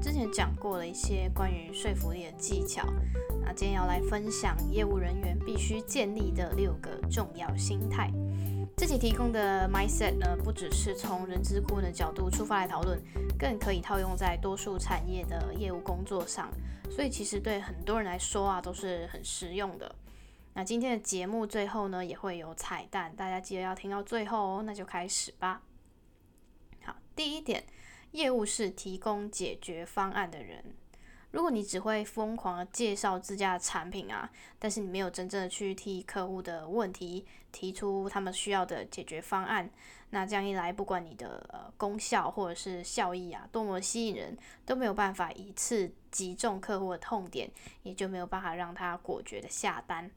之前讲过了一些关于说服力的技巧，那今天要来分享业务人员必须建立的六个重要心态。自己提供的 mindset 呢，不只是从人资顾问的角度出发来讨论，更可以套用在多数产业的业务工作上，所以其实对很多人来说啊，都是很实用的。那今天的节目最后呢，也会有彩蛋，大家记得要听到最后哦。那就开始吧。好，第一点。业务是提供解决方案的人。如果你只会疯狂介绍自家的产品啊，但是你没有真正的去替客户的问题提出他们需要的解决方案，那这样一来，不管你的呃功效或者是效益啊多么吸引人，都没有办法一次击中客户的痛点，也就没有办法让他果决的下单。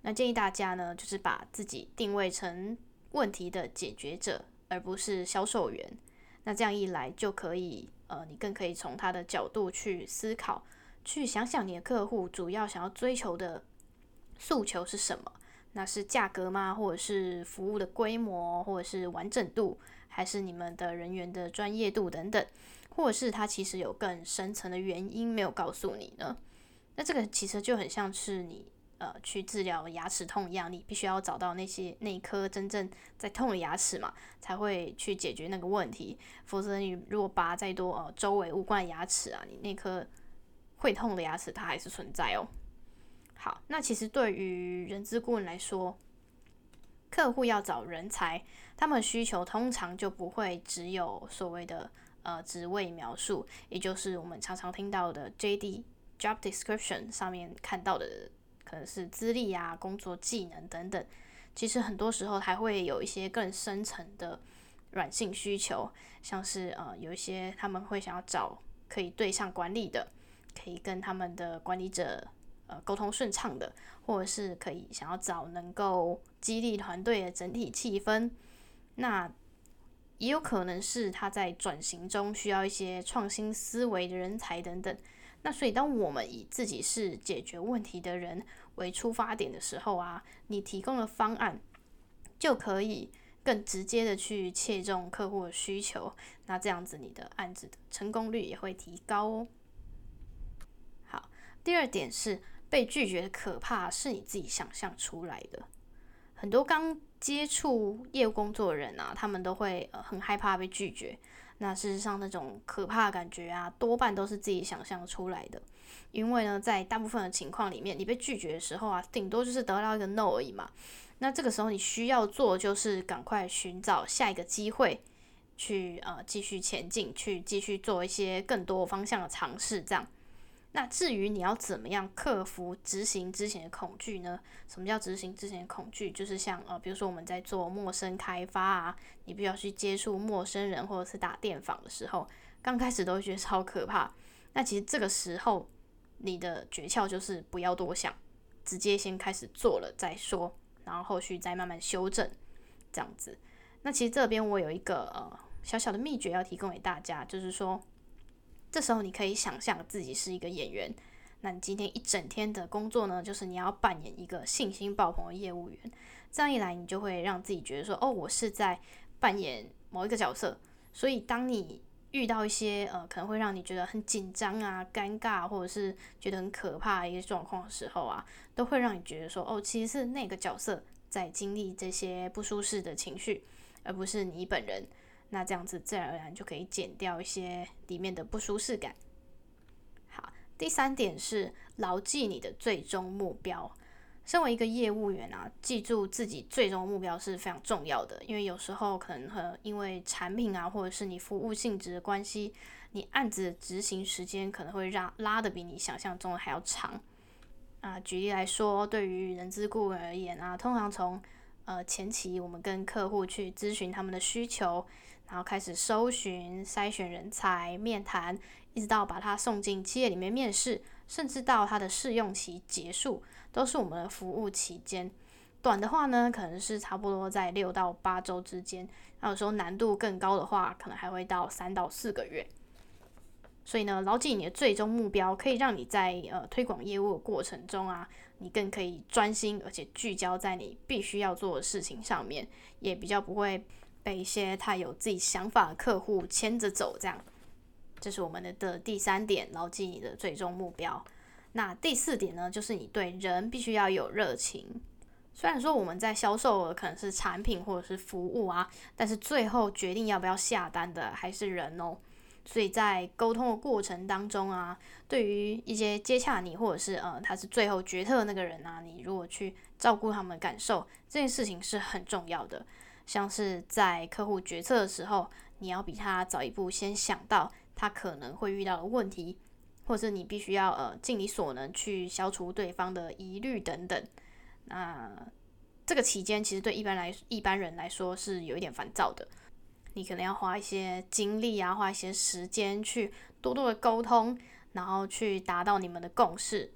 那建议大家呢，就是把自己定位成问题的解决者，而不是销售员。那这样一来，就可以，呃，你更可以从他的角度去思考，去想想你的客户主要想要追求的诉求是什么？那是价格吗？或者是服务的规模，或者是完整度，还是你们的人员的专业度等等？或者是他其实有更深层的原因没有告诉你呢？那这个其实就很像是你。呃，去治疗牙齿痛一样，你必须要找到那些那一颗真正在痛的牙齿嘛，才会去解决那个问题。否则，你如果拔再多呃周围无关牙齿啊，你那颗会痛的牙齿它还是存在哦。好，那其实对于人资顾问来说，客户要找人才，他们需求通常就不会只有所谓的呃职位描述，也就是我们常常听到的 JD Job Description 上面看到的。可能是资历啊、工作技能等等，其实很多时候还会有一些更深层的软性需求，像是呃有一些他们会想要找可以对上管理的，可以跟他们的管理者呃沟通顺畅的，或者是可以想要找能够激励团队的整体气氛。那也有可能是他在转型中需要一些创新思维的人才等等。那所以，当我们以自己是解决问题的人为出发点的时候啊，你提供的方案就可以更直接的去切中客户的需求。那这样子，你的案子的成功率也会提高哦。好，第二点是被拒绝的可怕是你自己想象出来的。很多刚接触业务工作的人啊，他们都会呃很害怕被拒绝。那事实上，那种可怕感觉啊，多半都是自己想象出来的。因为呢，在大部分的情况里面，你被拒绝的时候啊，顶多就是得到一个 no 而已嘛。那这个时候，你需要做就是赶快寻找下一个机会，去呃继续前进，去继续做一些更多方向的尝试，这样。那至于你要怎么样克服执行之前的恐惧呢？什么叫执行之前的恐惧？就是像呃，比如说我们在做陌生开发啊，你必须要去接触陌生人或者是打电访的时候，刚开始都会觉得超可怕。那其实这个时候你的诀窍就是不要多想，直接先开始做了再说，然后后续再慢慢修正这样子。那其实这边我有一个呃小小的秘诀要提供给大家，就是说。这时候你可以想象自己是一个演员，那你今天一整天的工作呢，就是你要扮演一个信心爆棚的业务员。这样一来，你就会让自己觉得说，哦，我是在扮演某一个角色。所以，当你遇到一些呃可能会让你觉得很紧张啊、尴尬，或者是觉得很可怕的一些状况的时候啊，都会让你觉得说，哦，其实是那个角色在经历这些不舒适的情绪，而不是你本人。那这样子自然而然就可以减掉一些里面的不舒适感。好，第三点是牢记你的最终目标。身为一个业务员啊，记住自己最终目标是非常重要的。因为有时候可能和因为产品啊，或者是你服务性质的关系，你案子的执行时间可能会让拉的比你想象中的还要长。啊，举例来说，对于人资顾问而言啊，通常从呃前期我们跟客户去咨询他们的需求。然后开始搜寻、筛选人才、面谈，一直到把他送进企业里面面试，甚至到他的试用期结束，都是我们的服务期间。短的话呢，可能是差不多在六到八周之间；，那有时候难度更高的话，可能还会到三到四个月。所以呢，牢记你的最终目标，可以让你在呃推广业务的过程中啊，你更可以专心而且聚焦在你必须要做的事情上面，也比较不会。被一些太有自己想法的客户牵着走，这样。这是我们的的第三点，牢记你的最终目标。那第四点呢，就是你对人必须要有热情。虽然说我们在销售的可能是产品或者是服务啊，但是最后决定要不要下单的还是人哦。所以在沟通的过程当中啊，对于一些接洽你或者是呃他是最后决策的那个人啊，你如果去照顾他们的感受，这件事情是很重要的。像是在客户决策的时候，你要比他早一步先想到他可能会遇到的问题，或者你必须要呃尽你所能去消除对方的疑虑等等。那这个期间其实对一般来一般人来说是有一点烦躁的，你可能要花一些精力啊，花一些时间去多多的沟通，然后去达到你们的共识。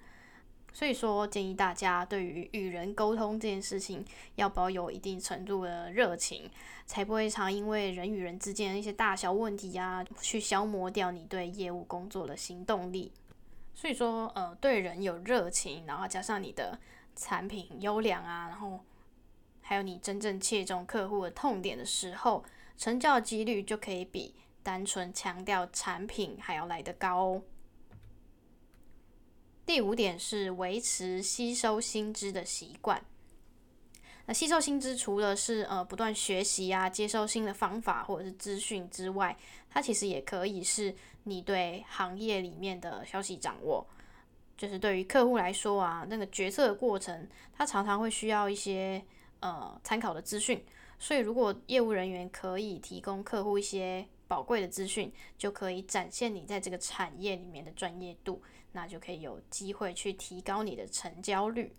所以说，建议大家对于与人沟通这件事情，要保有一定程度的热情，才不会常因为人与人之间的一些大小问题呀，去消磨掉你对业务工作的行动力。所以说，呃，对人有热情，然后加上你的产品优良啊，然后还有你真正切中客户的痛点的时候，成交几率就可以比单纯强调产品还要来得高哦。第五点是维持吸收新知的习惯。那吸收新知除了是呃不断学习啊，接收新的方法或者是资讯之外，它其实也可以是你对行业里面的消息掌握。就是对于客户来说啊，那个决策的过程，他常常会需要一些呃参考的资讯。所以如果业务人员可以提供客户一些宝贵的资讯，就可以展现你在这个产业里面的专业度。那就可以有机会去提高你的成交率。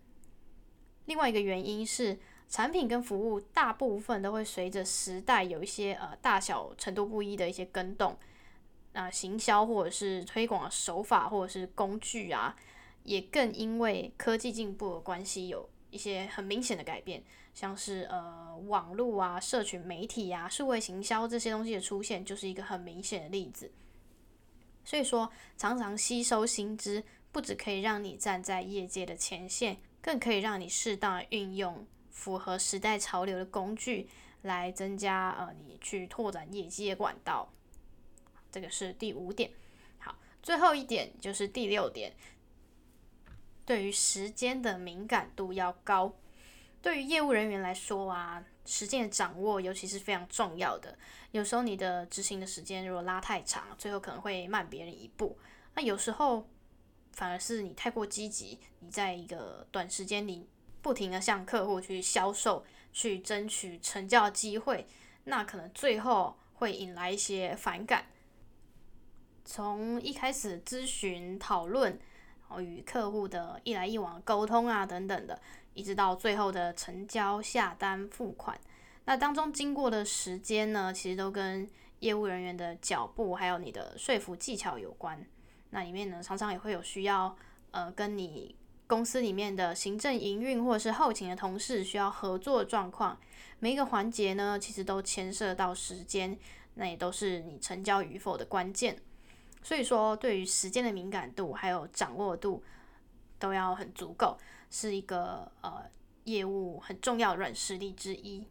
另外一个原因是，产品跟服务大部分都会随着时代有一些呃大小程度不一的一些更动。那行销或者是推广手法或者是工具啊，也更因为科技进步的关系，有一些很明显的改变。像是呃网络啊、社群媒体啊、数位行销这些东西的出现，就是一个很明显的例子。所以说，常常吸收新知，不只可以让你站在业界的前线，更可以让你适当运用符合时代潮流的工具，来增加呃你去拓展业绩的管道。这个是第五点。好，最后一点就是第六点，对于时间的敏感度要高。对于业务人员来说啊。时间的掌握尤其是非常重要的。有时候你的执行的时间如果拉太长，最后可能会慢别人一步。那有时候反而是你太过积极，你在一个短时间里不停的向客户去销售，去争取成交机会，那可能最后会引来一些反感。从一开始咨询讨论，然后与客户的一来一往沟通啊等等的。一直到最后的成交、下单、付款，那当中经过的时间呢，其实都跟业务人员的脚步还有你的说服技巧有关。那里面呢，常常也会有需要呃跟你公司里面的行政、营运或者是后勤的同事需要合作状况。每一个环节呢，其实都牵涉到时间，那也都是你成交与否的关键。所以说，对于时间的敏感度还有掌握度，都要很足够。是一个呃业务很重要的软实力之一。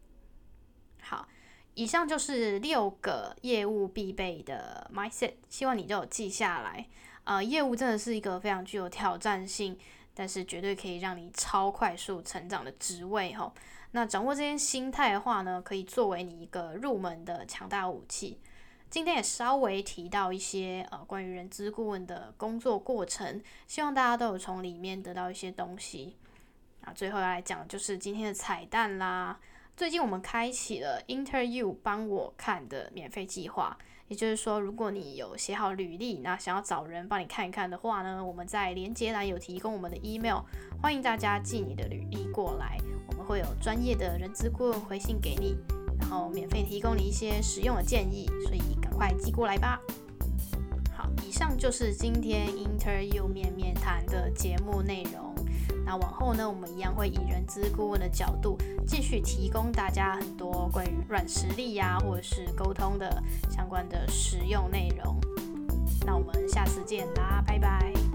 好，以上就是六个业务必备的 mindset，希望你都有记下来。呃，业务真的是一个非常具有挑战性，但是绝对可以让你超快速成长的职位哈。那掌握这些心态的话呢，可以作为你一个入门的强大武器。今天也稍微提到一些呃关于人资顾问的工作过程，希望大家都有从里面得到一些东西。啊，最后要来讲就是今天的彩蛋啦。最近我们开启了 Interview 帮我看的免费计划，也就是说，如果你有写好履历，那想要找人帮你看一看的话呢，我们在连接栏有提供我们的 email，欢迎大家寄你的履历过来，我们会有专业的人资顾问回信给你。然后免费提供你一些实用的建议，所以赶快寄过来吧。好，以上就是今天 Interview 面面谈的节目内容。那往后呢，我们一样会以人资顾问的角度，继续提供大家很多关于软实力呀，或者是沟通的相关的实用内容。那我们下次见啦，拜拜。